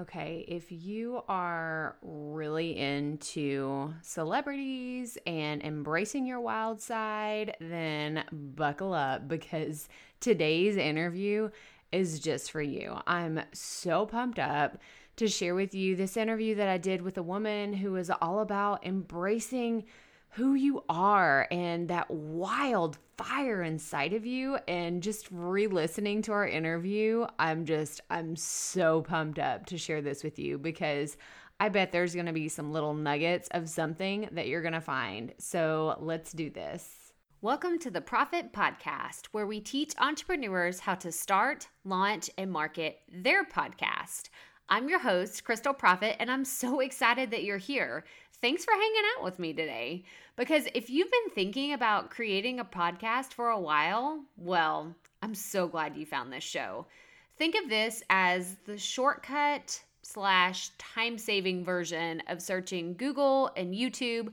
Okay, if you are really into celebrities and embracing your wild side, then buckle up because today's interview is just for you. I'm so pumped up to share with you this interview that I did with a woman who is all about embracing who you are and that wild fire inside of you and just re-listening to our interview i'm just i'm so pumped up to share this with you because i bet there's going to be some little nuggets of something that you're going to find. So let's do this. Welcome to the Proffitt Podcast, where we teach entrepreneurs how to start, launch, and market their podcast. I'm your host, Krystal Proffitt, and I'm so excited that you're here thanks for hanging out with me today. Because if you've been thinking about creating a podcast for a while, well, I'm so glad you found this show. Think of this as the shortcut slash time saving version of searching Google and YouTube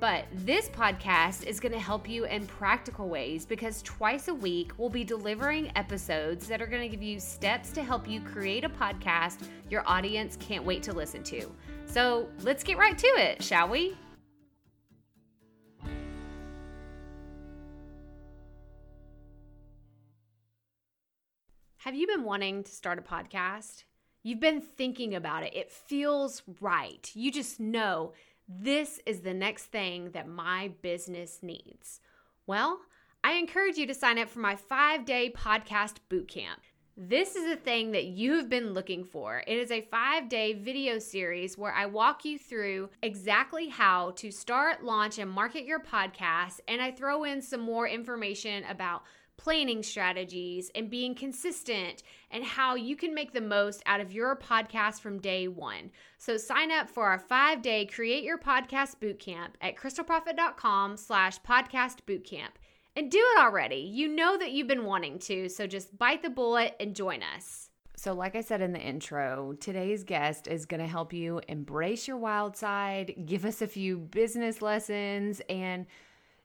But this podcast is going to help you in practical ways because twice a week we'll be delivering episodes that are going to give you steps to help you create a podcast your audience can't wait to listen to. So let's get right to it, shall we? Have you been wanting to start a podcast? You've been thinking about it. It feels right. You just know this is the next thing that my business needs. Well, I encourage you to sign up for my five day podcast bootcamp. This is a thing that you have been looking for. It is a five day video series where I walk you through exactly how to start, launch, and market your podcast. And I throw in some more information about planning strategies and being consistent and how you can make the most out of your podcast from day one. So sign up for our five-day Create Your Podcast Bootcamp at krystalproffitt.com slash podcast bootcamp. And do it already. You know that you've been wanting to, so just bite the bullet and join us. So, like I said in the intro, today's guest is going to help you embrace your wild side, give us a few business lessons, and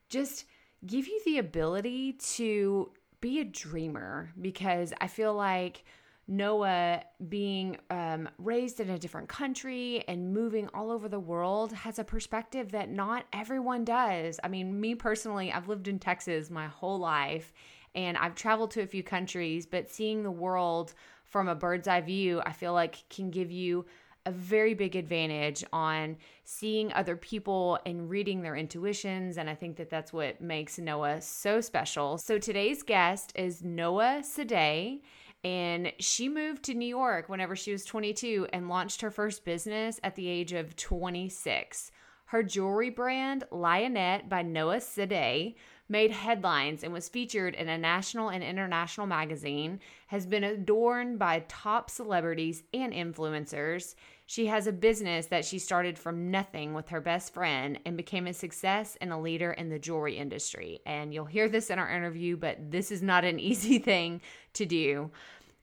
just give you the ability to be a dreamer because I feel like Noa, being um, raised in a different country and moving all over the world, has a perspective that not everyone does. I mean, me personally, I've lived in Texas my whole life and I've traveled to a few countries, but seeing the world from a bird's eye view, I feel like can give you a very big advantage on seeing other people and reading their intuitions. And I think that that's what makes Noa so special. So today's guest is Noa Sade. And she moved to New York whenever she was 22 and launched her first business at the age of 26. Her jewelry brand, Lionette by Noa Sade, made headlines and was featured in a national and international magazine, has been adorned by top celebrities and influencers. She has a business that she started from nothing with her best friend and became a success and a leader in the jewelry industry. And you'll hear this in our interview, but this is not an easy thing to do.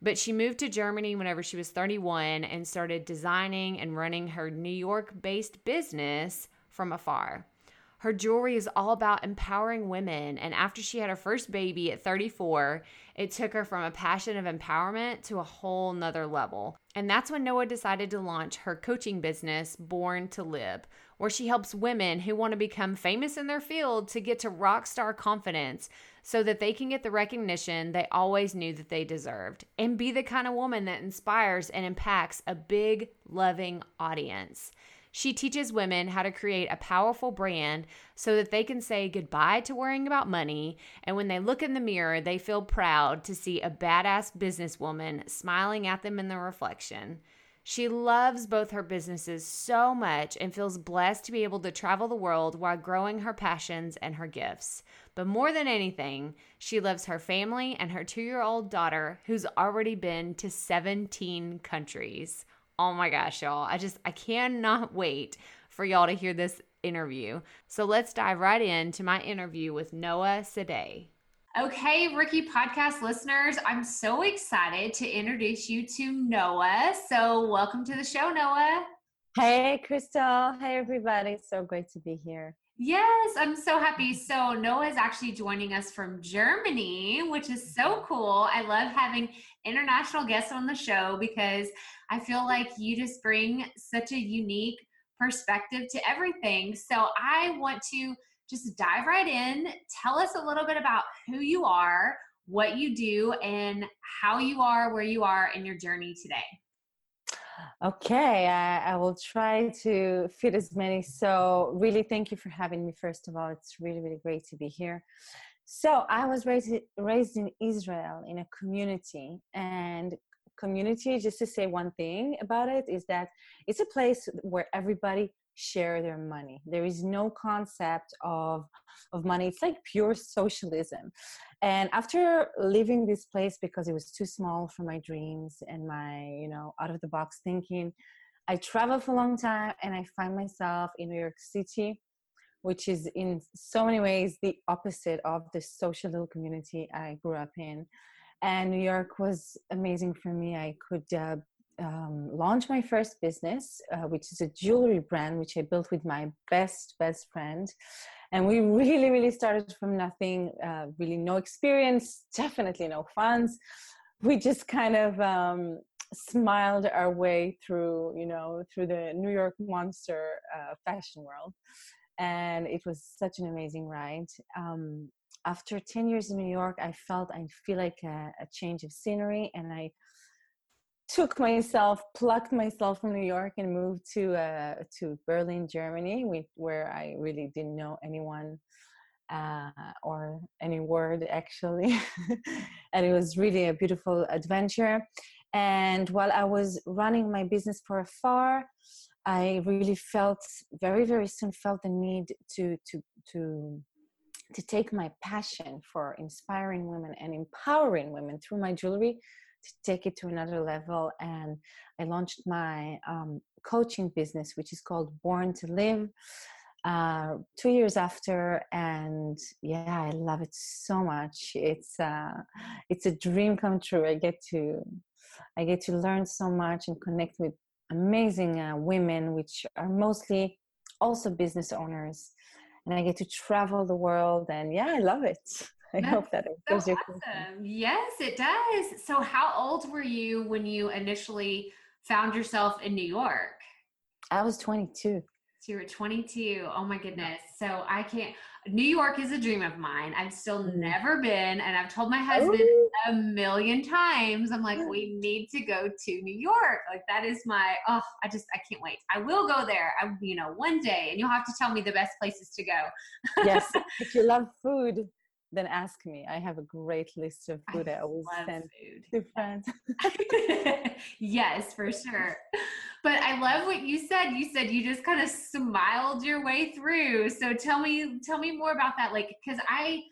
But she moved to Germany whenever she was 31 and started designing and running her New York based business from afar. Her jewelry is all about empowering women. And after she had her first baby at 34, it took her from a passion of empowerment to a whole nother level. And that's when Noa decided to launch her coaching business, Born to Live, where she helps women who want to become famous in their field to get to rock star confidence so that they can get the recognition they always knew that they deserved and be the kind of woman that inspires and impacts a big, loving audience. She teaches women how to create a powerful brand so that they can say goodbye to worrying about money. And when they look in the mirror, they feel proud to see a badass businesswoman smiling at them in the reflection. She loves both her businesses so much and feels blessed to be able to travel the world while growing her passions and her gifts. But more than anything, she loves her family and her two year old daughter, who's already been to 17 countries. Oh my gosh, y'all. I just, I cannot wait for y'all to hear this interview. So let's dive right into my interview with Noa Sade. Okay, Rookie Podcast listeners, I'm so excited to introduce you to Noa. So, welcome to the show, Noa. Hey, Krystal. Hey, everybody. So great to be here. Yes, I'm so happy. So, Noa is actually joining us from Germany, which is so cool. I love having international guests on the show because I feel like you just bring such a unique perspective to everything. So, I want to just dive right in. Tell us a little bit about who you are, what you do, and how you are where you are in your journey today. Okay, I, I, will try to fit as many. So, really, thank you for having me. First of all, it's really, really great to be here. So, I was raised raised in Israel in a community, and community. Just to say one thing about it is that it's a place where everybody share their money. There is no concept of of money. It's like pure socialism. And after leaving this place because it was too small for my dreams and my, you know, out of the box thinking, I traveled for a long time and I find myself in New York City, which is in so many ways the opposite of the social little community I grew up in. And New York was amazing for me. I could uh, um, launch my first business, uh, which is a jewelry brand, which I built with my best, best friend. And we really, really started from nothing, uh, really no experience, definitely no funds. We just kind of um, smiled our way through, you know, through the New York monster uh, fashion world. And it was such an amazing ride. Um, after 10 years in New York, I felt I feel like a, a change of scenery and I took myself, plucked myself from New York and moved to uh, to Berlin, Germany, where I really didn't know anyone uh, or any word actually, and it was really a beautiful adventure. And while I was running my business for afar, I really felt very, very soon felt the need to to to to take my passion for inspiring women and empowering women through my jewelry to take it to another level. And I launched my um, coaching business, which is called Born to Live. Uh, two years after, and yeah, I love it so much. It's uh, it's a dream come true. I get to I get to learn so much and connect with amazing uh, women, which are mostly also business owners, and I get to travel the world. And yeah, I love it. I That's hope that so awesome. question. Yes, it does. So, how old were you when you initially found yourself in New York? I was 22. So you were 22. Oh my goodness. So I can't. New York is a dream of mine. I've still mm. never been, and I've told my husband Ooh. a million times. I'm like, we need to go to New York. Like that is my. Oh, I just I can't wait. I will go there. I you know one day, and you'll have to tell me the best places to go. yes, if you love food, then ask me. I have a great list of food I, I always send food. to friends. yes, for sure. But I love what you said. You said you just kind of smiled your way through. So tell me, tell me more about that. Like, because I,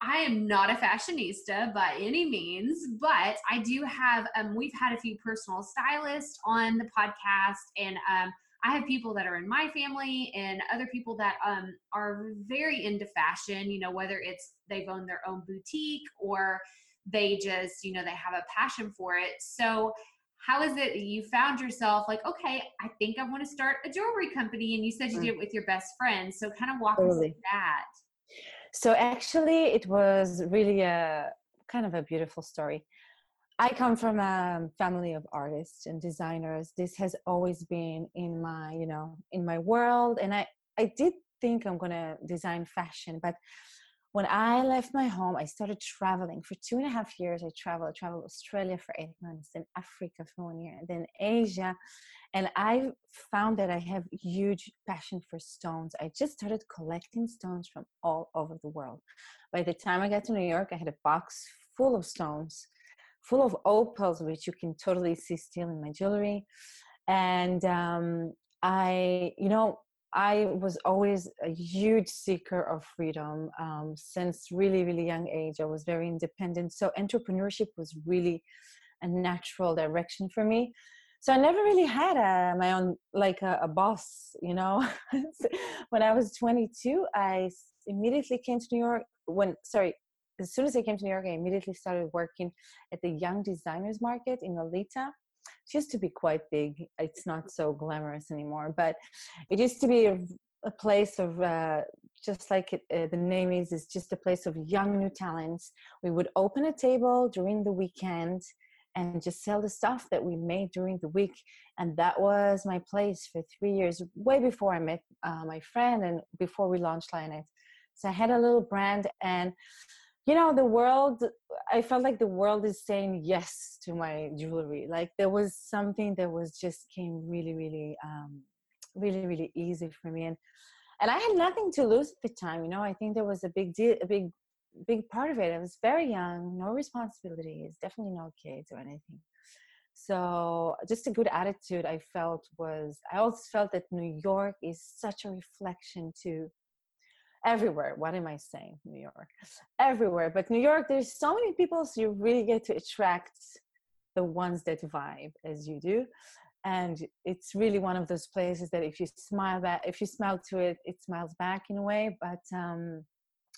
I am not a fashionista by any means, but I do have. Um, we've had a few personal stylists on the podcast, and um, I have people that are in my family and other people that um, are very into fashion, you know, whether it's they've owned their own boutique or they just, you know, they have a passion for it. So, how is it you found yourself like, okay, I think I want to start a jewelry company? And you said you mm. did it with your best friend. So, kind of walk totally. us through that. So, actually, it was really a kind of a beautiful story. I come from a family of artists and designers. This has always been in my, you know, in my world. And I, I did think I'm to design fashion, but when I left my home, I started traveling for two and a half years. I traveled, I traveled Australia for eight months, then Africa for one year, then Asia. And I found that I have huge passion for stones. I just started collecting stones from all over the world. By the time I got to New York, I had a box full of stones full of opals, which you can totally see still in my jewelry. And um, I, you know, I was always a huge seeker of freedom um, since really, really young age. I was very independent. So entrepreneurship was really a natural direction for me. so I never really had a, my own like a, a boss, you know. when I was 22, I immediately came to New York. When sorry, as soon as I came to New York, I immediately started working at the Young Designers Market in Nolita. It used to be quite big. It's not so glamorous anymore, but it used to be a, a place of uh, just like it, uh, the name is, it's just a place of young new talents. We would open a table during the weekend and just sell the stuff that we made during the week. And that was my place for three years, way before I met uh, my friend and before we launched Lionette. So I had a little brand and you know the world i felt like the world is saying yes to my jewelry. Like there was something that was just came really really um really really easy for me and and i had nothing to lose at the time you know? I think there was a big deal a big big part of it. I was very young no responsibilities definitely no kids or anything. So just a good attitude i felt was i also felt that new york is such a reflection to everywhere. What am i saying? New york. Everywhere. But new york there's so many people so you really get to attract the ones that vibe as you do. And it's really one of those places that if you smile back if you smile to it it smiles back in a way. But um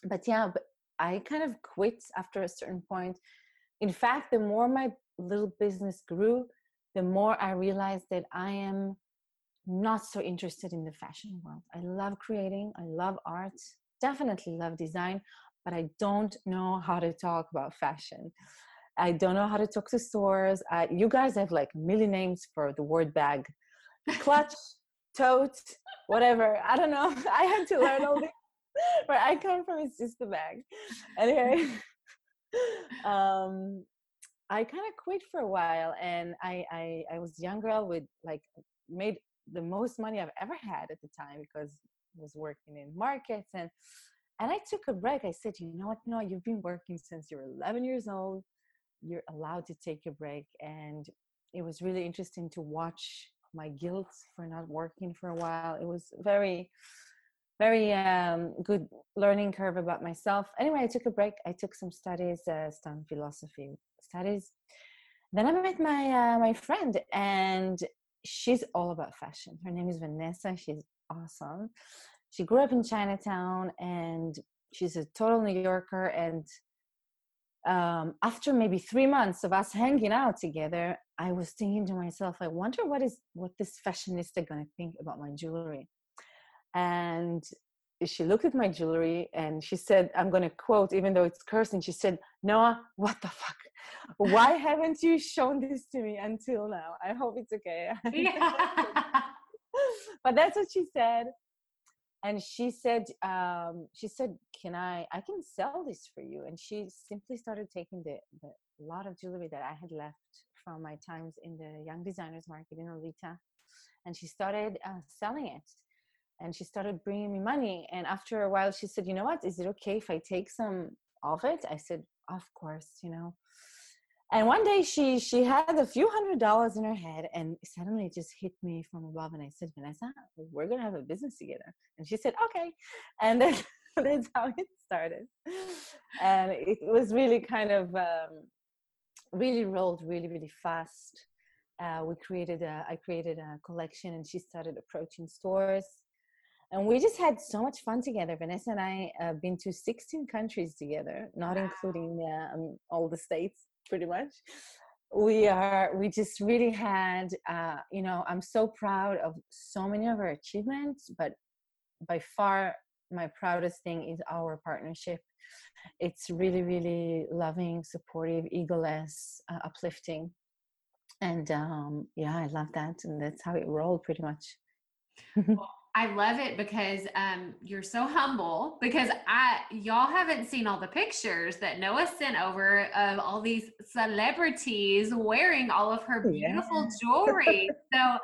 but yeah but i kind of quit after a certain point. In fact the more my little business grew the more i realized that i am not so interested in the fashion world. I love creating, I love art, definitely love design, but I don't know how to talk about fashion. I don't know how to talk to stores. Uh, you guys have like a million names for the word bag clutch, tote, whatever. I don't know. I had to learn all this. Where I come from, it's just a bag. Anyway, um, I kind of quit for a while and I, I, I was young girl with like made the most money I've ever had at the time because I was working in markets and and I took a break. I said, you know what? No, you've been working since you're 11 years old. You're allowed to take a break. And it was really interesting to watch my guilt for not working for a while. It was very, very um, good learning curve about myself. Anyway, I took a break. I took some studies, uh, some philosophy studies. Then I met my uh, my friend, and she's all about fashion. Her name is Vanessa. She's awesome. She grew up in Chinatown and she's a total New Yorker. And um, after maybe three months of us hanging out together, I was thinking to myself, I wonder what is what this fashionista gonna think about my jewelry. And she looked at my jewelry and she said, I'm gonna quote, even though it's cursing, she said, Noa, what the fuck? Why haven't you shown this to me until now? I hope it's okay. Yeah. but that's what she said. And she said, um, she said, can I, I can sell this for you. And she simply started taking the, the lot of jewelry that I had left from my times in the young designers market in Nolita. And she started uh, selling it and she started bringing me money. And after a while, she said, you know what, is it okay if I take some of it? I said, of course, you know and one day she she had a few hundred dollars in her head and suddenly it just hit me from above and i said vanessa we're gonna have a business together. And she said okay. And then that's how it started. And it was really kind of um, really rolled really really fast. Uh, we created a, I created a collection and she started approaching stores. And we just had so much fun together. Vanessa and I have uh, been to 16 countries together, not wow. including uh, um, all the states pretty much. We are we just really had uh, you know i'm so proud of so many of our achievements but by far my proudest thing is our partnership. It's really really loving supportive egoless uh, uplifting. And um, yeah i love that and that's how it rolled pretty much I love it because um, you're so humble. Because I y'all haven't seen all the pictures that Noa sent over of all these celebrities wearing all of her beautiful yeah. jewelry. so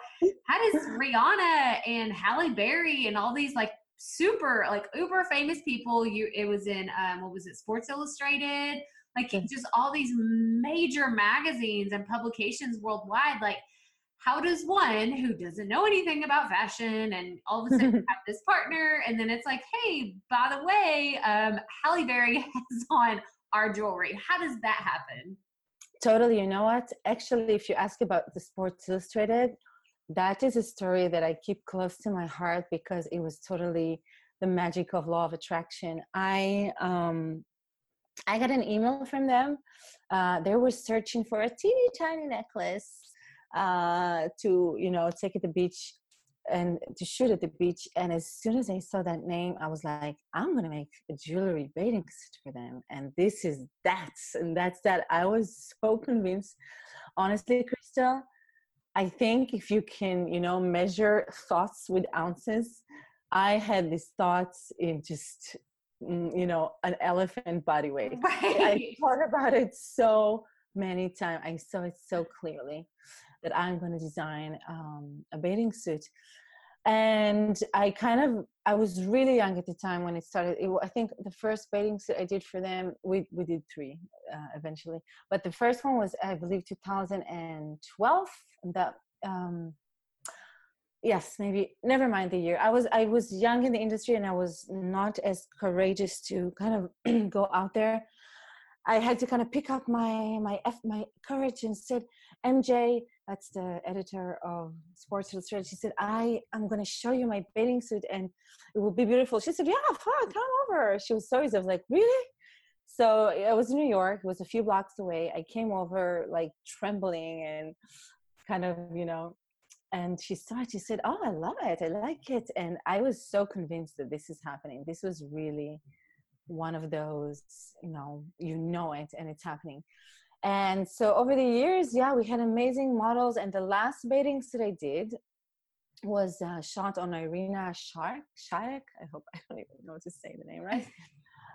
how does Rihanna and Halle Berry and all these like super like uber famous people? You it was in um, what was it? Sports Illustrated. Like just all these major magazines and publications worldwide. Like how does one who doesn't know anything about fashion and all of a sudden have this partner and then it's like hey by the way um Halle Berry has on our jewelry. How does that happen? Totally you know what? Actually if you ask about the sports illustrated that is a story that i keep close to my heart because it was totally the magic of law of attraction. I um i got an email from them. Uh, they were searching for a teeny tiny necklace uh, to you know take at the beach and to shoot at the beach. And as soon as I saw that name, I was like, I'm gonna make a jewelry bathing suit for them. And this is that, and that's that. I was so convinced. Honestly, Krystal, I think if you can, you know, measure thoughts with ounces, I had these thoughts in just, mm, you know, an elephant body weight. Right. I thought about it so many times. I saw it so clearly that I'm going to design um, a bathing suit. And I kind of, I was really young at the time when it started. It, I think the first bathing suit I did for them, we, we did three uh, eventually. But the first one was, I believe, 2012. That, um, yes, maybe, never mind the year. I was, I was young in the industry and I was not as courageous to kind of go out there. I had to kind of pick up my my my courage and said, MJ, that's the editor of Sports Illustrated. She said, I am going to show you my bathing suit and it will be beautiful. She said, Yeah, fine, come over. She was so easy. I was like, Really? So I was in New York, it was a few blocks away. I came over like trembling and kind of, you know, and she saw it. She said, Oh, I love it. I like it. And I was so convinced that this is happening. This was really one of those, you know, you know it and it's happening and so over the years yeah we had amazing models and the last bathing suit i did was uh, shot on irina shark shark i hope i don't even know to say the name right.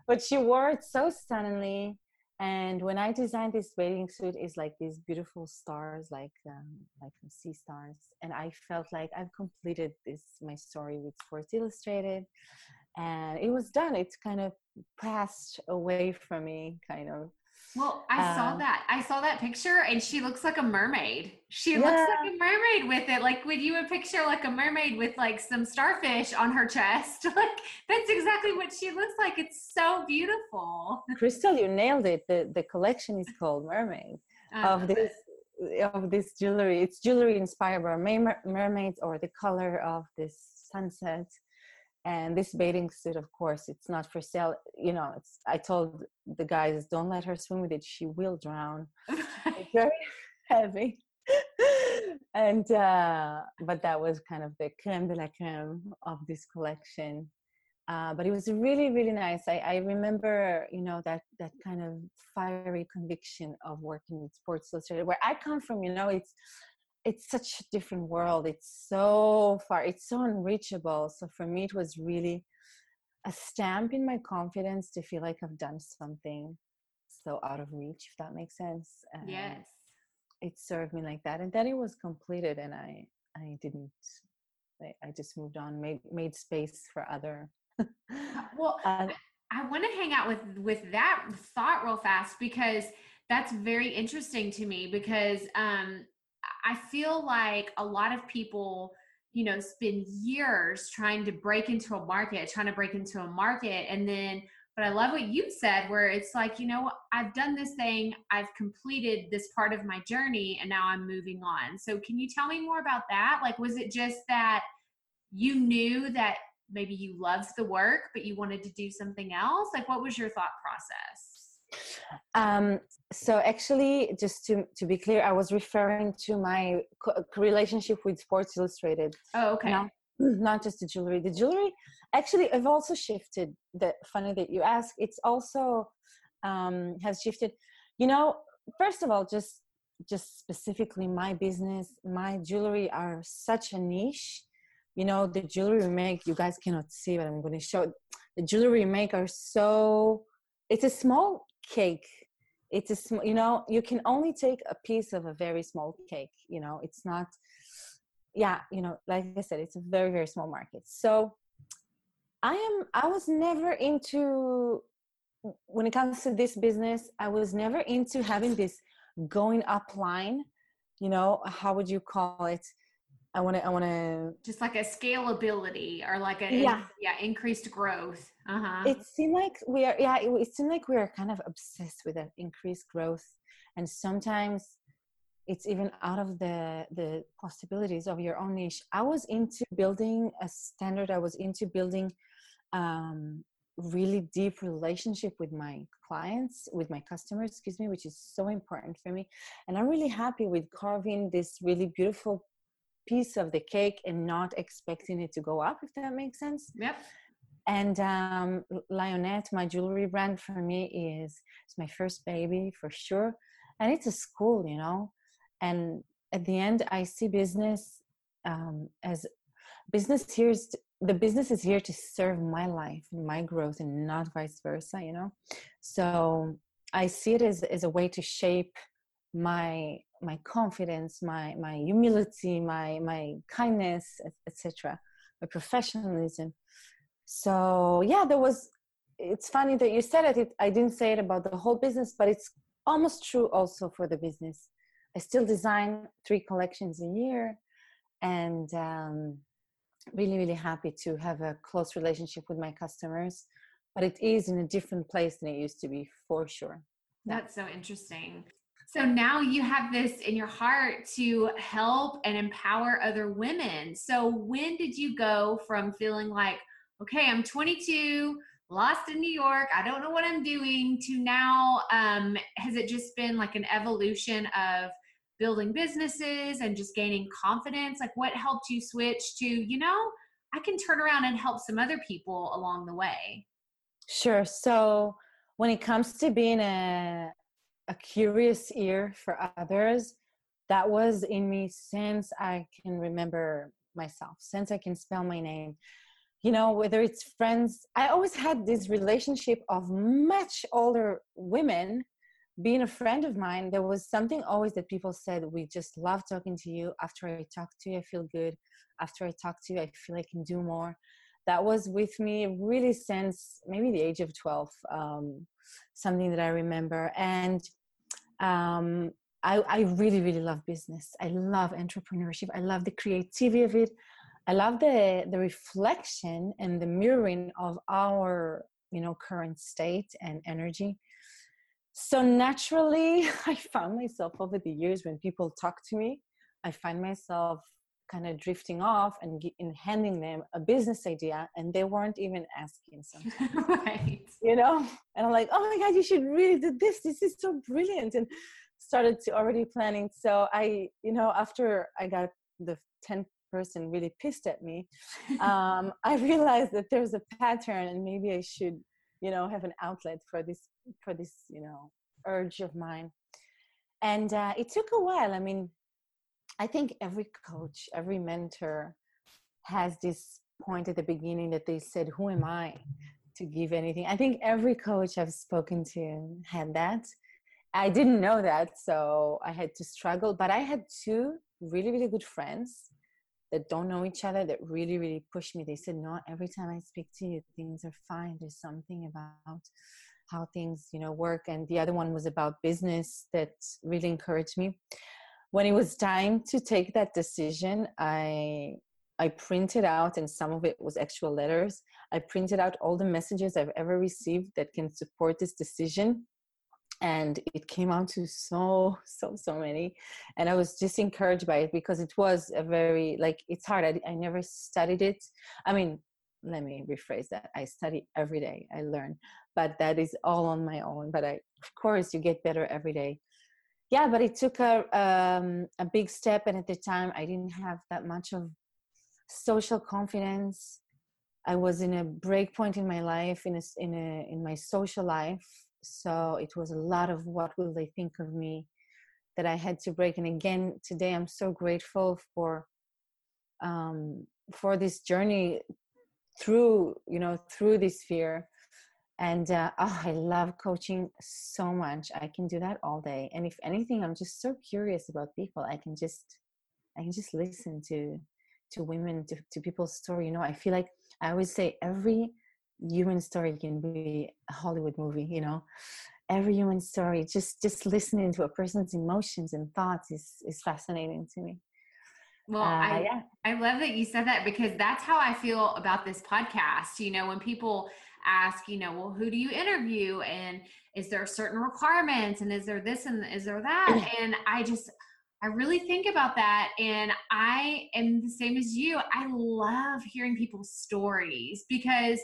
But she wore it so stunningly and when i designed this bathing suit is like these beautiful stars like um, like sea stars and i felt like i've completed this my story with sports illustrated and it was done. It's kind of passed away from me kind of well, I um, saw that. I saw that picture and she looks like a mermaid. She yeah. looks like a mermaid with it. Like would you a picture like a mermaid with like some starfish on her chest. Like that's exactly what she looks like. It's so beautiful. Krystal, you nailed it. The the collection is called Mermaid of this of this jewelry. It's jewelry inspired by mermaids or the color of this sunset and this bathing suit of course it's not for sale you know it's i told the guys don't let her swim with it she will drown. It's very heavy. And uh but that was kind of the creme de la creme of this collection. Uh, but it was really really nice. I, I remember you know that that kind of fiery conviction of working with sports illustrated where i come from you know it's it's such a different world it's so far it's so unreachable so for me it was really a stamp in my confidence to feel like i've done something so out of reach if that makes sense and yes. it served me like that and then it was completed and i i didn't i, I just moved on made made space for other uh, well uh, I want to hang out with with that thought real fast because that's very interesting to me because um I feel like a lot of people, you know, spend years trying to break into a market, trying to break into a market. And then, but I love what you said, where it's like, you know, I've done this thing, I've completed this part of my journey, and now I'm moving on. So, can you tell me more about that? Like, was it just that you knew that maybe you loved the work, but you wanted to do something else? Like, what was your thought process? Um, so actually just to, to be clear i was referring to my co- relationship with sports illustrated oh okay. not, not just the jewelry. The jewelry actually i've also shifted that funny that you ask it's also um, has shifted. You know first of all just just specifically my business my jewelry are such a niche. You know the jewelry we make you guys cannot see but i'm going to show. The jewelry we make are so it's a small cake. It's a small you know you can only take a piece of a very small cake you know it's not yeah you know like i said it's a very very small market. So i am i was never into when it comes to this business i was never into having this going up line you know how would you call it I want to I want to just like a scalability or like a yeah yeah increased growth. Uh-huh. It seemed like we are yeah it, it seemed like we are kind of obsessed with an increased growth, and sometimes it's even out of the the possibilities of your own niche. I was into building a standard. I was into building um, really deep relationship with my clients with my customers excuse me which is so important for me and i'm really happy with carving this really beautiful piece of the cake and not expecting it to go up if that makes sense. Yep. And um, lionette my jewelry brand for me is it's my first baby for sure. And it's a school you know? And at the end i see business um, as business here is the business is here to serve my life my growth and not vice versa you know? So i see it as, as a way to shape my my confidence my my humility my my kindness etc my professionalism. So yeah there was it's funny that you said it, it i didn't say it about the whole business but it's almost true also for the business. I still design three collections a year and um, really really happy to have a close relationship with my customers but it is in a different place than it used to be for sure. That's so interesting so now you have this in your heart to help and empower other women so when did you go from feeling like okay i'm 22 lost in new york i don't know what i'm doing to now um, has it just been like an evolution of building businesses and just gaining confidence? Like, what helped you switch to, you know, I can turn around and help some other people along the way? Sure. So, when it comes to being a, a curious ear for others, that was in me since I can remember myself, since I can spell my name. You know, whether it's friends, I always had this relationship of much older women being a friend of mine, there was something always that people said, We just love talking to you. After I talk to you, I feel good. After I talk to you, I feel I can do more. That was with me really since maybe the age of 12, um, something that I remember. And um, I, I really, really love business. I love entrepreneurship. I love the creativity of it. I love the, the reflection and the mirroring of our you know current state and energy so naturally i found myself over the years when people talk to me i find myself kind of drifting off and, and handing them a business idea and they weren't even asking something right. You know? And i'm like oh my god you should really do this. This is so brilliant. And started to already planning. So i you know after i got the 10 person really pissed at me um, i realized that there's a pattern and maybe i should you know have an outlet for this for this you know urge of mine. And uh, it took a while. I mean i think every coach every mentor has this point at the beginning that they said who am i to give anything? I think every coach i've spoken to had that. I didn't know that so i had to struggle but i had two really really good friends that don't know each other that really really pushed me. They said no every time i speak to you things are fine. There's something about how things you know work. And the other one was about business that really encouraged me when it was time to take that decision i i printed out and some of it was actual letters i printed out all the messages i've ever received that can support this decision. And it came out to so so so many. And i was just encouraged by it because it was a very like it's hard. I, I never studied it. I mean let me rephrase that. I study every day. I learn. But that is all on my own. But i of course you get better every day yeah but it took a um, a big step and at the time i didn't have that much of social confidence. I was in a break point in my life in a, in a in my social life so it was a lot of what will they think of me that i had to break. And again today i'm so grateful for um, for this journey through you know through this fear and uh, oh i love coaching so much. I can do that all day. And if anything i'm just so curious about people. I can just i can just listen to to women to, to people's story. You know i feel like i always say every human story can be a hollywood movie you know? Every human story just just listening to a person's emotions and thoughts is is fascinating to me. Well, uh, I yeah. I love that you said that because that's how I feel about this podcast. You know, when people ask, you know, well, who do you interview and is there certain requirements and is there this and is there that? and I just I really think about that and I am the same as you. I love hearing people's stories because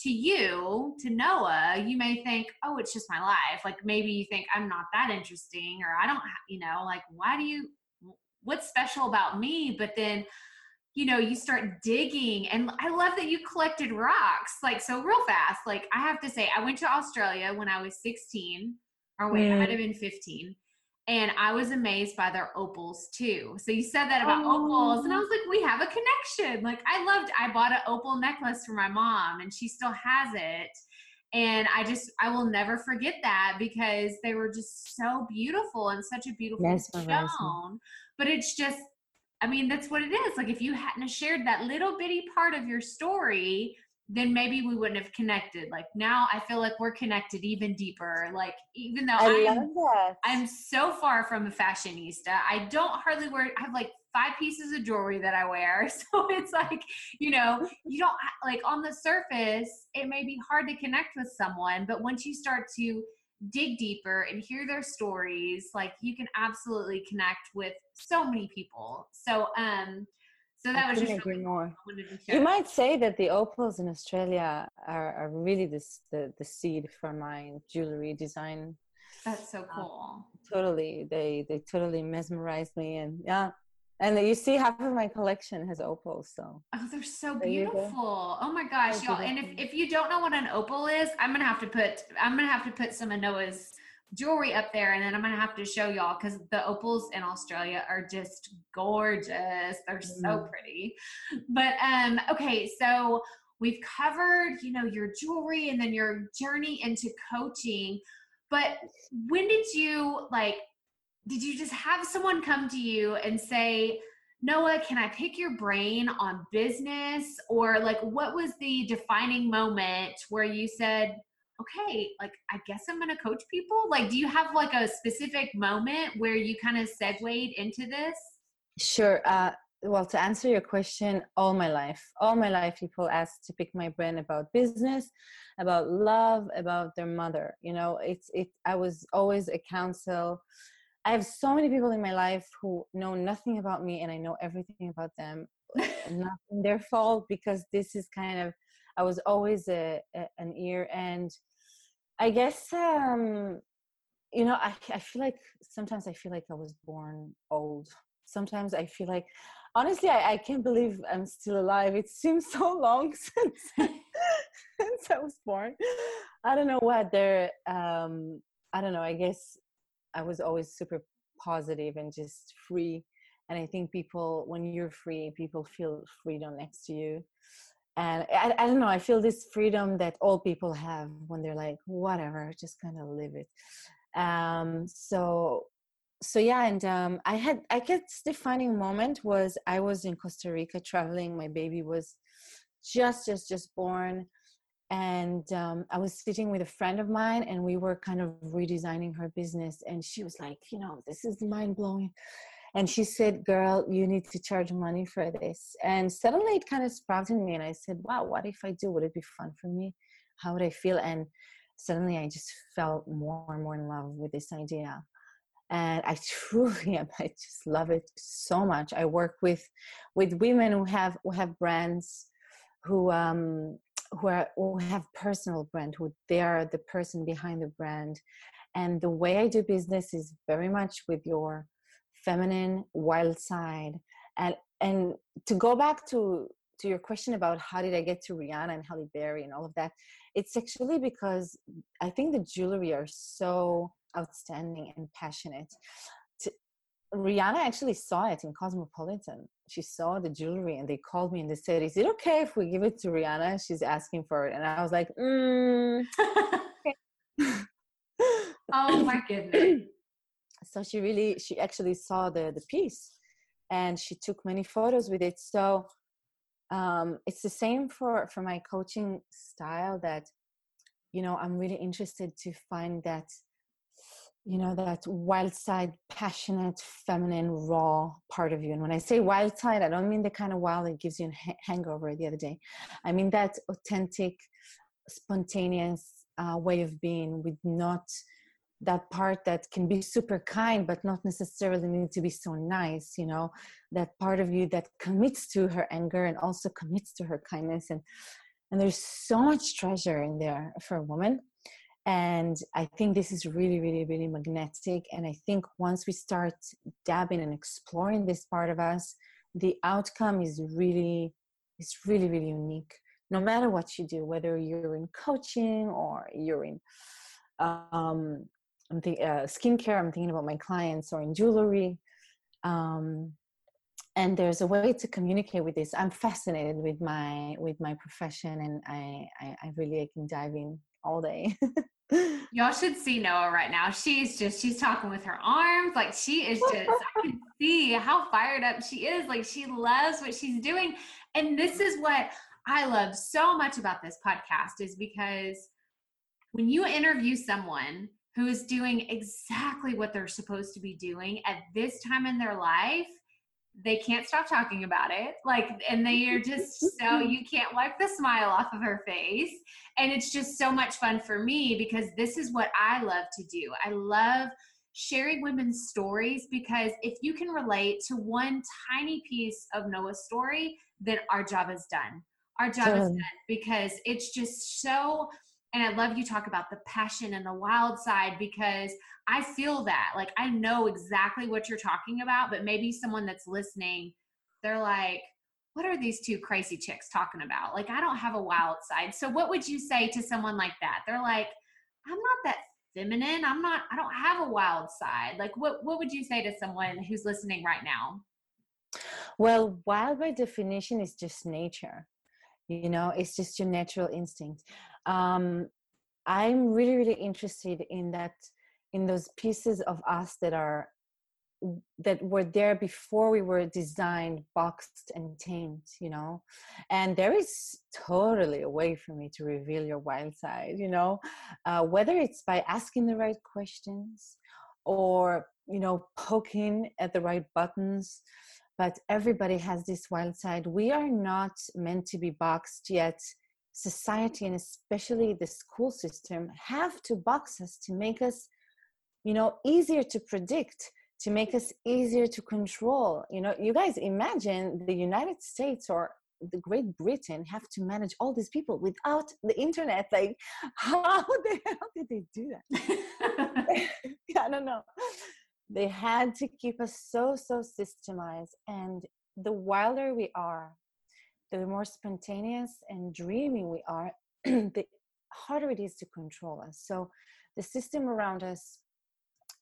to you, to Noa, you may think, oh, it's just my life. Like maybe you think I'm not that interesting or I don't, you know, like why do you, what's special about me? But then, you know, you start digging. And I love that you collected rocks. Like, so real fast, like I have to say, I went to Australia when I was 16, or wait, mm. I might have been 15 and I was amazed by their opals too. So you said that about oh. opals, and I was like, we have a connection. Like I loved. I bought an opal necklace for my mom, and she still has it. And I just, I will never forget that because they were just so beautiful and such a beautiful yes, stone. But it's just, I mean, that's what it is. Like if you hadn't shared that little bitty part of your story, then maybe we wouldn't have connected. Like now I feel like we're connected even deeper. Like even though I am I'm so far from a fashionista. I don't hardly wear I have like five pieces of jewelry that I wear. So it's like, you know, you don't like on the surface, it may be hard to connect with someone, but once you start to dig deeper and hear their stories, like you can absolutely connect with so many people. So um so that I was just agree more. You might say that the opals in Australia are, are really this, the the seed for my jewelry design. That's so uh, cool. totally, they they totally mesmerized me, and yeah, and you see half of my collection has opals so oh they're so beautiful oh my gosh y'all and if, if you don't know what an opal is i'm gonna have to put i'm gonna have to put some of noa's jewelry up there and then I'm gonna have to show y'all because the opals in Australia are just gorgeous. They're mm. so pretty. But um, okay, so we've covered, you know, your jewelry and then your journey into coaching. But when did you like did you just have someone come to you and say, Noa, can I pick your brain on business? Or like what was the defining moment where you said, okay, like I guess I'm gonna coach people? Like, do you have like a specific moment where you kind of segued into this? Sure. Uh, well, to answer your question, all my life, all my life, people ask to pick my brain about business, about love, about their mother. You know, it's it. I was always a counsel. I have so many people in my life who know nothing about me, and I know everything about them. not their fault because this is kind of I was always a, a, an ear and I guess um, you know I, I feel like sometimes I feel like I was born old. Sometimes I feel like honestly I, I can't believe I'm still alive. It seems so long since since I was born. I don't know what there um, I don't know. I guess I was always super positive and just free. And I think people, when you're free, people feel freedom next to you and I, I, don't know i feel this freedom that all people have when they're like whatever just kind of live it um so so yeah and um i had i guess defining moment was i was in costa rica traveling my baby was just just just born and um, i was sitting with a friend of mine and we were kind of redesigning her business and she was like you know this is mind blowing and she said girl you need to charge money for this. And suddenly it kind of sprouted me and i said wow what if i do? Would it be fun for me? How would i feel? And suddenly i just felt more and more in love with this idea. And i truly am i just love it so much. I work with with women who have who have brands who um who are who have personal brand who they are the person behind the brand. And the way i do business is very much with your feminine wild side. And and to go back to to your question about how did i get to rihanna and halle berry and all of that it's actually because i think the jewelry are so outstanding and passionate. To, rihanna actually saw it in cosmopolitan she saw the jewelry and they called me and they said is it okay if we give it to rihanna? She's asking for it. And i was like mm. oh my goodness. So she really she actually saw the the piece and she took many photos with it. So um, it's the same for for my coaching style that you know i'm really interested to find that you know that wild side passionate feminine raw part of you. And when i say wild side i don't mean the kind of wild that gives you a hangover the other day. I mean that authentic spontaneous uh, way of being with not that part that can be super kind but not necessarily need to be so nice you know? That part of you that commits to her anger and also commits to her kindness. And and there's so much treasure in there for a woman and i think this is really really really magnetic. And i think once we start dabbing and exploring this part of us the outcome is really is really really unique. No matter what you do whether you're in coaching or you're in um i'm uh, skincare i'm thinking about my clients or in jewelry um and there's a way to communicate with this. I'm fascinated with my with my profession and i i, I really I can dive in all day Y'all should see Noa right now. She's just, she's talking with her arms. Like she is just, I can see how fired up she is. Like she loves what she's doing. And this is what I love so much about this podcast is because when you interview someone who is doing exactly what they're supposed to be doing at this time in their life, they can't stop talking about it like and they are just so you can't wipe the smile off of her face. And it's just so much fun for me because this is what i love to do. I love sharing women's stories because if you can relate to one tiny piece of noa's story then our job is done. Our job is done. because it's just so and I love you talk about the passion and the wild side because I feel that. Like I know exactly what you're talking about, but maybe someone that's listening, they're like, what are these two crazy chicks talking about? Like I don't have a wild side. So what would you say to someone like that? They're like, I'm not that feminine. I'm not I don't have a wild side. Like what what would you say to someone who's listening right now? Well, wild by definition is just nature you know it's just your natural instinct um, i'm really really interested in that in those pieces of us that are that were there before we were designed boxed and tamed you know and there is totally a way for me to reveal your wild side you know uh, whether it's by asking the right questions or you know poking at the right buttons but everybody has this wild side. We are not meant to be boxed yet. Society and especially the school system have to box us to make us, you know, easier to predict, to make us easier to control. You know, you guys imagine the United States or the Great Britain have to manage all these people without the internet. Like, how the hell did they do that? I don't know they had to keep us so so systemized and the wilder we are the more spontaneous and dreamy we are the harder it is to control us. So the system around us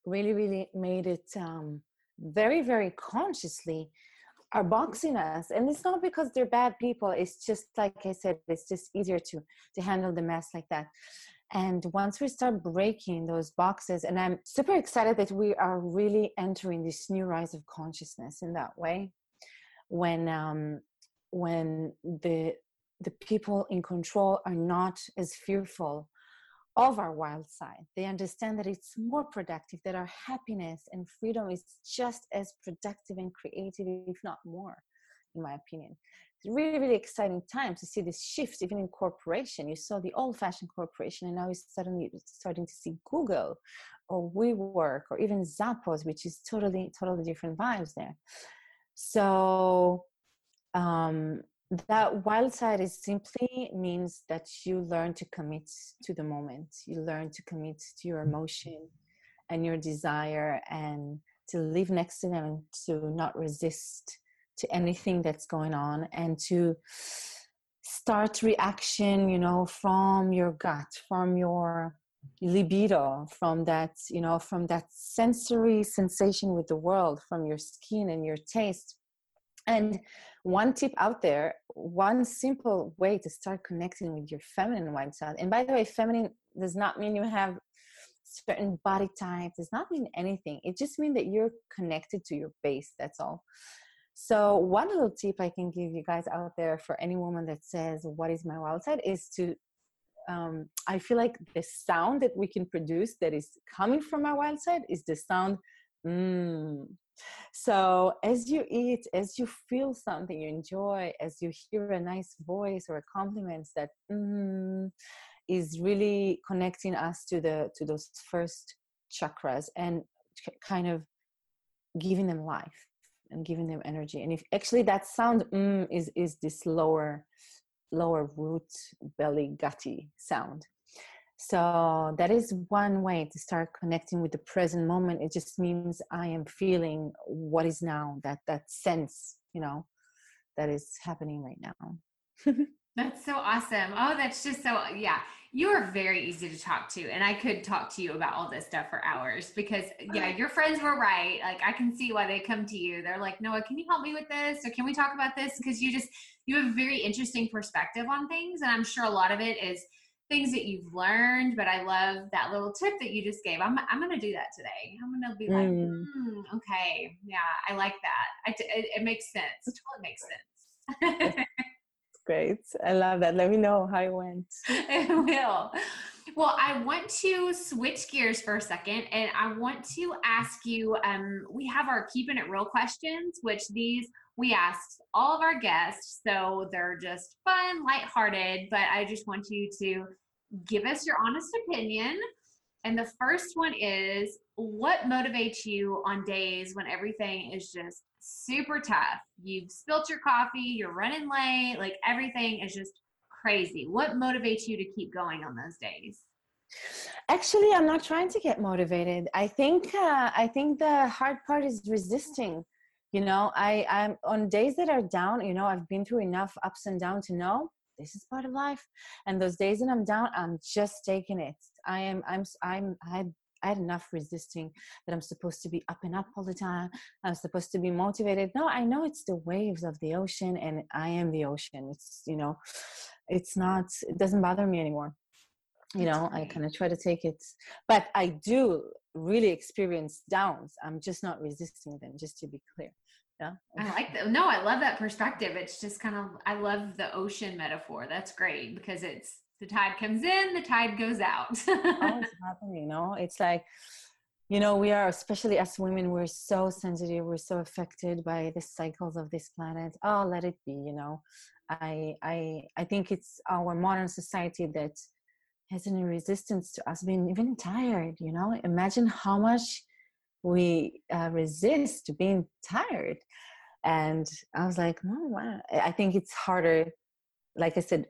really really made it um, very very consciously are boxing us. And it's not because they're bad people. It's just like i said it's just easier to to handle the mess like that. And once we start breaking those boxes, and I'm super excited that we are really entering this new rise of consciousness in that way, when um, when the the people in control are not as fearful of our wild side. They understand that it's more productive, that our happiness and freedom is just as productive and creative, if not more, in my opinion. It's really really exciting time to see this shift even in corporation. You saw the old fashioned corporation and now you're suddenly starting to see google or WeWork or even zappos which is totally totally different vibes there. So um, that wild side is simply means that you learn to commit to the moment. You learn to commit to your emotion and your desire and to live next to them and to not resist to anything that's going on and to start reaction you know from your gut from your libido from that you know from that sensory sensation with the world from your skin and your taste. And one tip out there one simple way to start connecting with your feminine wild side and by the way feminine does not mean you have certain body type does not mean anything it just means that you're connected to your base that's all so, one little tip I can give you guys out there for any woman that says, What is my wild side? is to um, I feel like the sound that we can produce that is coming from our wild side is the sound. Mm. So as you eat, as you feel something you enjoy, as you hear a nice voice or a compliment that mm, is really connecting us to the to those first chakras and kind of giving them life and giving them energy. And if actually that sound mm, is is this lower lower root belly gutty sound so that is one way to start connecting with the present moment. It just means i am feeling what is now that that sense you know that is happening right now. That's so awesome. Oh that's just so yeah. You are very easy to talk to and i could talk to you about all this stuff for hours because yeah your friends were right. Like i can see why they come to you. They're like noa can you help me with this? Or can we talk about this? Because you just you have a very interesting perspective on things and i'm sure a lot of it is things that you've learned but i love that little tip that you just gave i'm, I'm gonna do that today i'm gonna be like mm. Mm, okay yeah i like that it, it makes sense it totally makes sense great. I love that. Let me know how it went. it will. Well, I want to switch gears for a second and I want to ask you um, we have our keeping it real questions, which these we asked all of our guests. So they're just fun, lighthearted, but I just want you to give us your honest opinion. And the first one is what motivates you on days when everything is just super tough. You've spilt your coffee, you're running late, like everything is just crazy. What motivates you to keep going on those days? Actually, I'm not trying to get motivated. I think uh, I think the hard part is resisting. You know, I I'm on days that are down. You know, I've been through enough ups and downs to know this is part of life. And those days that I'm down, I'm just taking it. I am I'm I'm I I had enough resisting that I'm supposed to be up and up all the time. I'm supposed to be motivated. No, I know it's the waves of the ocean and I am the ocean. It's, you know, it's not, it doesn't bother me anymore. You know, I kind of try to take it, but I do really experience downs. I'm just not resisting them, just to be clear. Yeah. I like that. No, I love that perspective. It's just kind of, I love the ocean metaphor. That's great because it's, the tide comes in, the tide goes out. oh, it's happening, you know? It's like, you know, we are, especially as women, we're so sensitive, we're so affected by the cycles of this planet. Oh, let it be, you know. I I I think it's our modern society that has any resistance to us being even tired, you know. Imagine how much we uh, resist being tired. And I was like, oh, wow. I think it's harder, like I said,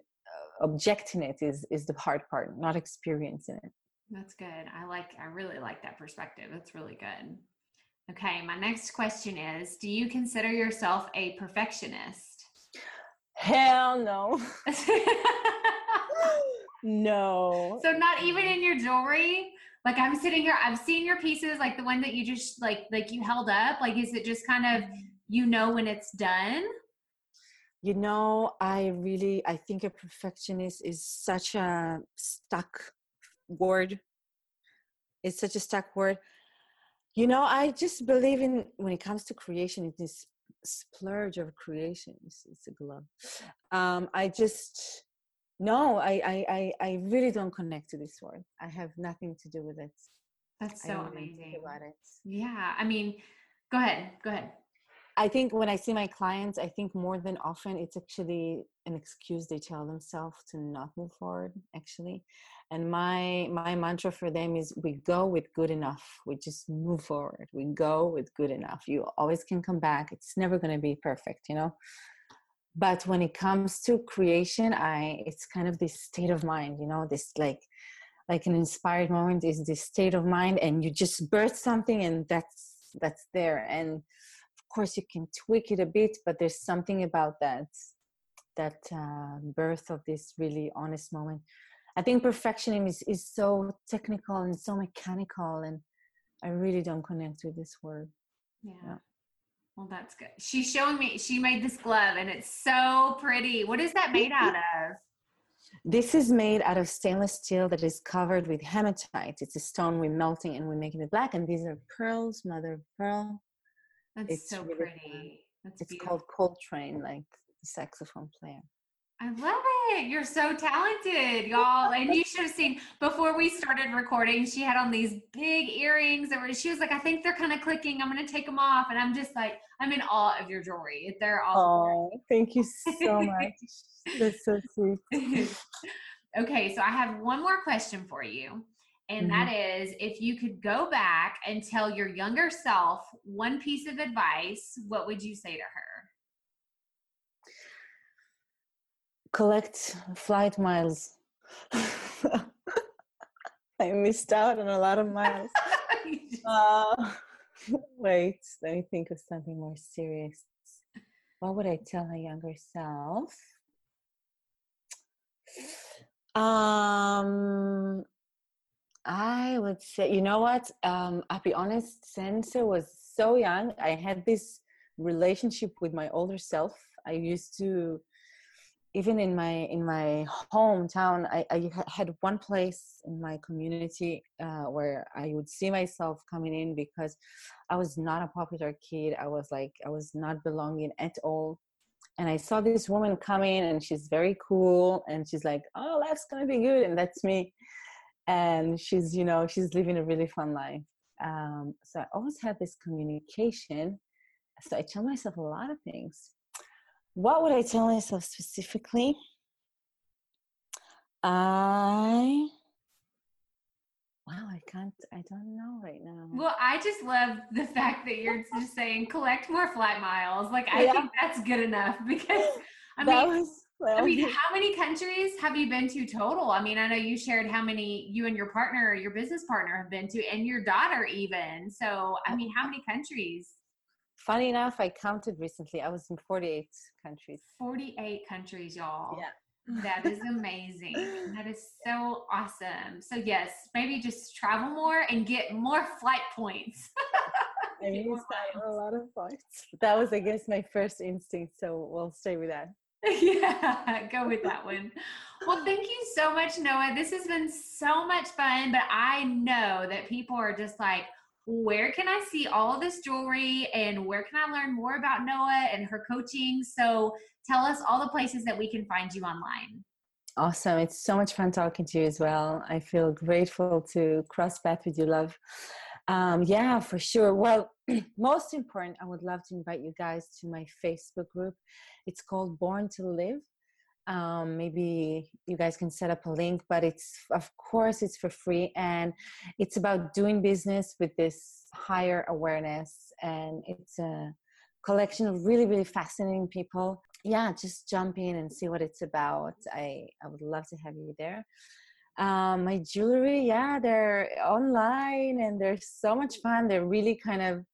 objecting it is is the hard part not experiencing it. That's good. I like i really like that perspective. That's really good. Okay my next question is do you consider yourself a perfectionist? Hell no. No. So not even in your jewelry like i'm sitting here i've seen your pieces like the one that you just like like you held up like is it just kind of you know when it's done? You know i really i think a perfectionist is such a stuck word. It's such a stuck word. You know i just believe in when it comes to creation it is this splurge of creation it's, it's a glove. Um i just no I, I i i really don't connect to this word i have nothing to do with it that's so amazing about it yeah i mean go ahead go ahead I think when I see my clients, I think more than often it's actually an excuse they tell themselves to not move forward. Actually, and my my mantra for them is: we go with good enough. We just move forward. We go with good enough. You always can come back. It's never going to be perfect, you know. But when it comes to creation, I it's kind of this state of mind, you know, this like like an inspired moment is this state of mind, and you just birth something, and that's that's there and of course you can tweak it a bit but there's something about that that uh, birth of this really honest moment i think perfectionism is, is so technical and so mechanical and i really don't connect with this word yeah. yeah. Well that's good she's showing me she made this glove and it's so pretty what is that made out of this is made out of stainless steel that is covered with hematite. It's a stone we're melting and we're making it black. And these are pearls, mother of pearl. That's it's so really pretty. That's it's beautiful. called Coltrane, like the saxophone player. I love it. You're so talented, y'all. And you should have seen before we started recording, she had on these big earrings And she was like, I think they're kind of clicking. I'm going to take them off. And I'm just like, I'm in awe of your jewelry. They're all. Oh, thank you so much. That's so sweet. okay. So I have one more question for you. And mm-hmm. that is if you could go back and tell your younger self one piece of advice, what would you say to her? Collect flight miles. I missed out on a lot of miles. uh, wait, let me think of something more serious. What would I tell my younger self? Um, I would say, you know what? Um, I'll be honest, since I was so young, I had this relationship with my older self. I used to even in my in my hometown I, I had one place in my community uh, where i would see myself coming in because i was not a popular kid. I was like i was not belonging at all. And i saw this woman come in and she's very cool and she's like oh life's gonna be good and that's me. And she's you know she's living a really fun life. Um, so i always had this communication. So i tell myself a lot of things what would I tell myself specifically? I wow, I can't I don't know right now. Well, I just love the fact that you're just saying collect more flight miles. Like I yeah. think that's good enough because I that mean was, well, I mean, how many countries have you been to total? I mean, I know you shared how many you and your partner, your business partner, have been to, and your daughter even. So, I mean, how many countries? Funny enough, I counted recently. I was in 48 countries. 48 countries, y'all. Yeah. That is amazing. that is so awesome. So yes, maybe just travel more and get more flight points. I mean, a lot of points. That was, I guess, my first instinct. So we'll stay with that. yeah, go with that one. Well, thank you so much, Noa. This has been so much fun, but I know that people are just like, where can I see all this jewelry and where can I learn more about Noa and her coaching? So tell us all the places that we can find you online. Awesome. It's so much fun talking to you as well. I feel grateful to cross path with you, love. Um, yeah, for sure. Well, most important, I would love to invite you guys to my Facebook group. It's called Born to Live um, maybe you guys can set up a link but it's of course it's for free and it's about doing business with this higher awareness and it's a collection of really really fascinating people. Yeah just jump in and see what it's about. I i would love to have you there. Um, my jewelry yeah they're online and they're so much fun. They're really kind of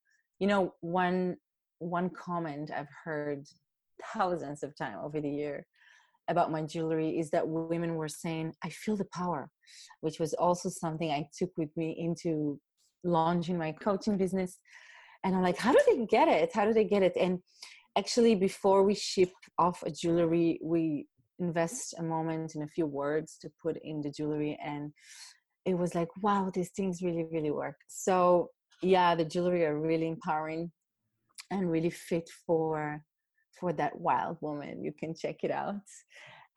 you know one one comment i've heard thousands of times over the year about my jewelry is that women were saying, I feel the power, which was also something I took with me into launching my coaching business. And I'm like, how do they get it? How do they get it? And actually, before we ship off a jewelry, we invest a moment in a few words to put in the jewelry. And it was like, wow, these things really, really work. So, yeah, the jewelry are really empowering and really fit for for that wild woman you can check it out.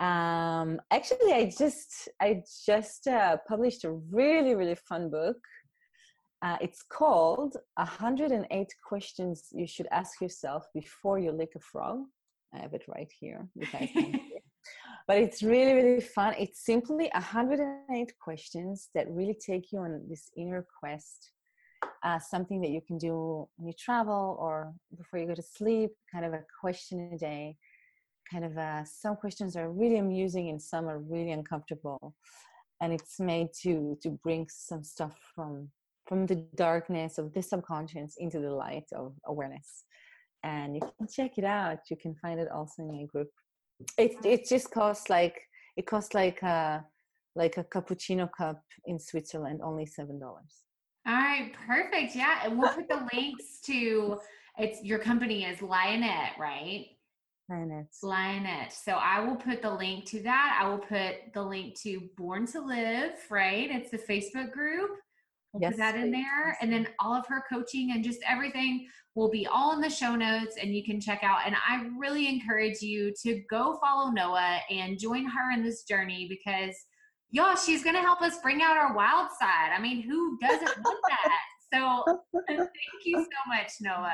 Um actually i just i just uh, published a really really fun book. Uh, it's called 108 questions you should ask yourself before you lick a frog. I have it right here but it's really really fun. It's simply 108 questions that really take you on this inner quest uh, something that you can do when you travel or before you go to sleep, kind of a question a day. Kind of uh, some questions are really amusing and some are really uncomfortable, and it's made to to bring some stuff from from the darkness of the subconscious into the light of awareness. And you can check it out. You can find it also in my group. It it just costs like it costs like a like a cappuccino cup in Switzerland, only seven dollars. All right, perfect. Yeah, and we'll put the links to it's your company is Lionette, right? Lionette. Lionette. So I will put the link to that. I will put the link to Born to Live, right? It's the Facebook group. We'll yes, put that in there. And then all of her coaching and just everything will be all in the show notes and you can check out. And I really encourage you to go follow Noa and join her in this journey because y'all, she's going to help us bring out our wild side. I mean, who doesn't want that? So thank you so much, Noa.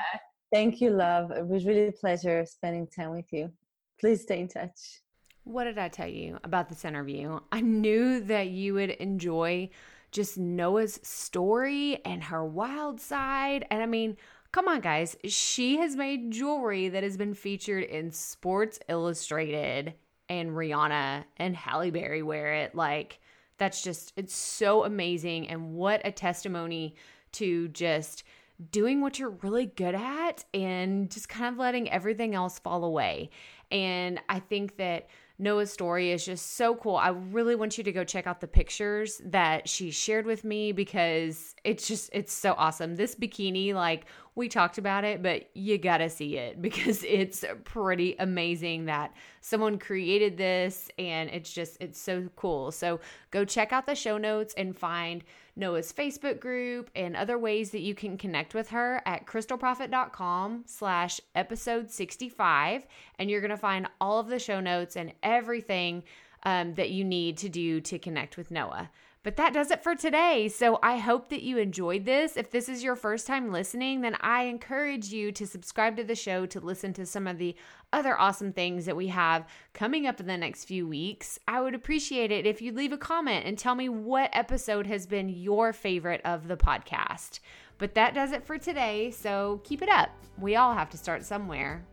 Thank you, love. It was really a pleasure spending time with you. Please stay in touch. What did I tell you about this interview? I knew that you would enjoy just Noa's story and her wild side. And I mean, come on, guys. She has made jewelry that has been featured in Sports Illustrated, and Rihanna and Halle Berry wear it. Like, that's just, it's so amazing. And what a testimony to just doing what you're really good at and just kind of letting everything else fall away. And I think that Noa's story is just so cool. I really want you to go check out the pictures that she shared with me because it's just it's so awesome. This bikini like we talked about it, but you got to see it because it's pretty amazing that someone created this and it's just it's so cool. So go check out the show notes and find Noa's Facebook group and other ways that you can connect with her at krystalproffitt.com slash episode 65. And you're going to find all of the show notes and everything um, that you need to do to connect with Noa. But that does it for today. So I hope that you enjoyed this. If this is your first time listening, then I encourage you to subscribe to the show to listen to some of the other awesome things that we have coming up in the next few weeks. I would appreciate it if you'd leave a comment and tell me what episode has been your favorite of the podcast. But that does it for today. So keep it up. We all have to start somewhere.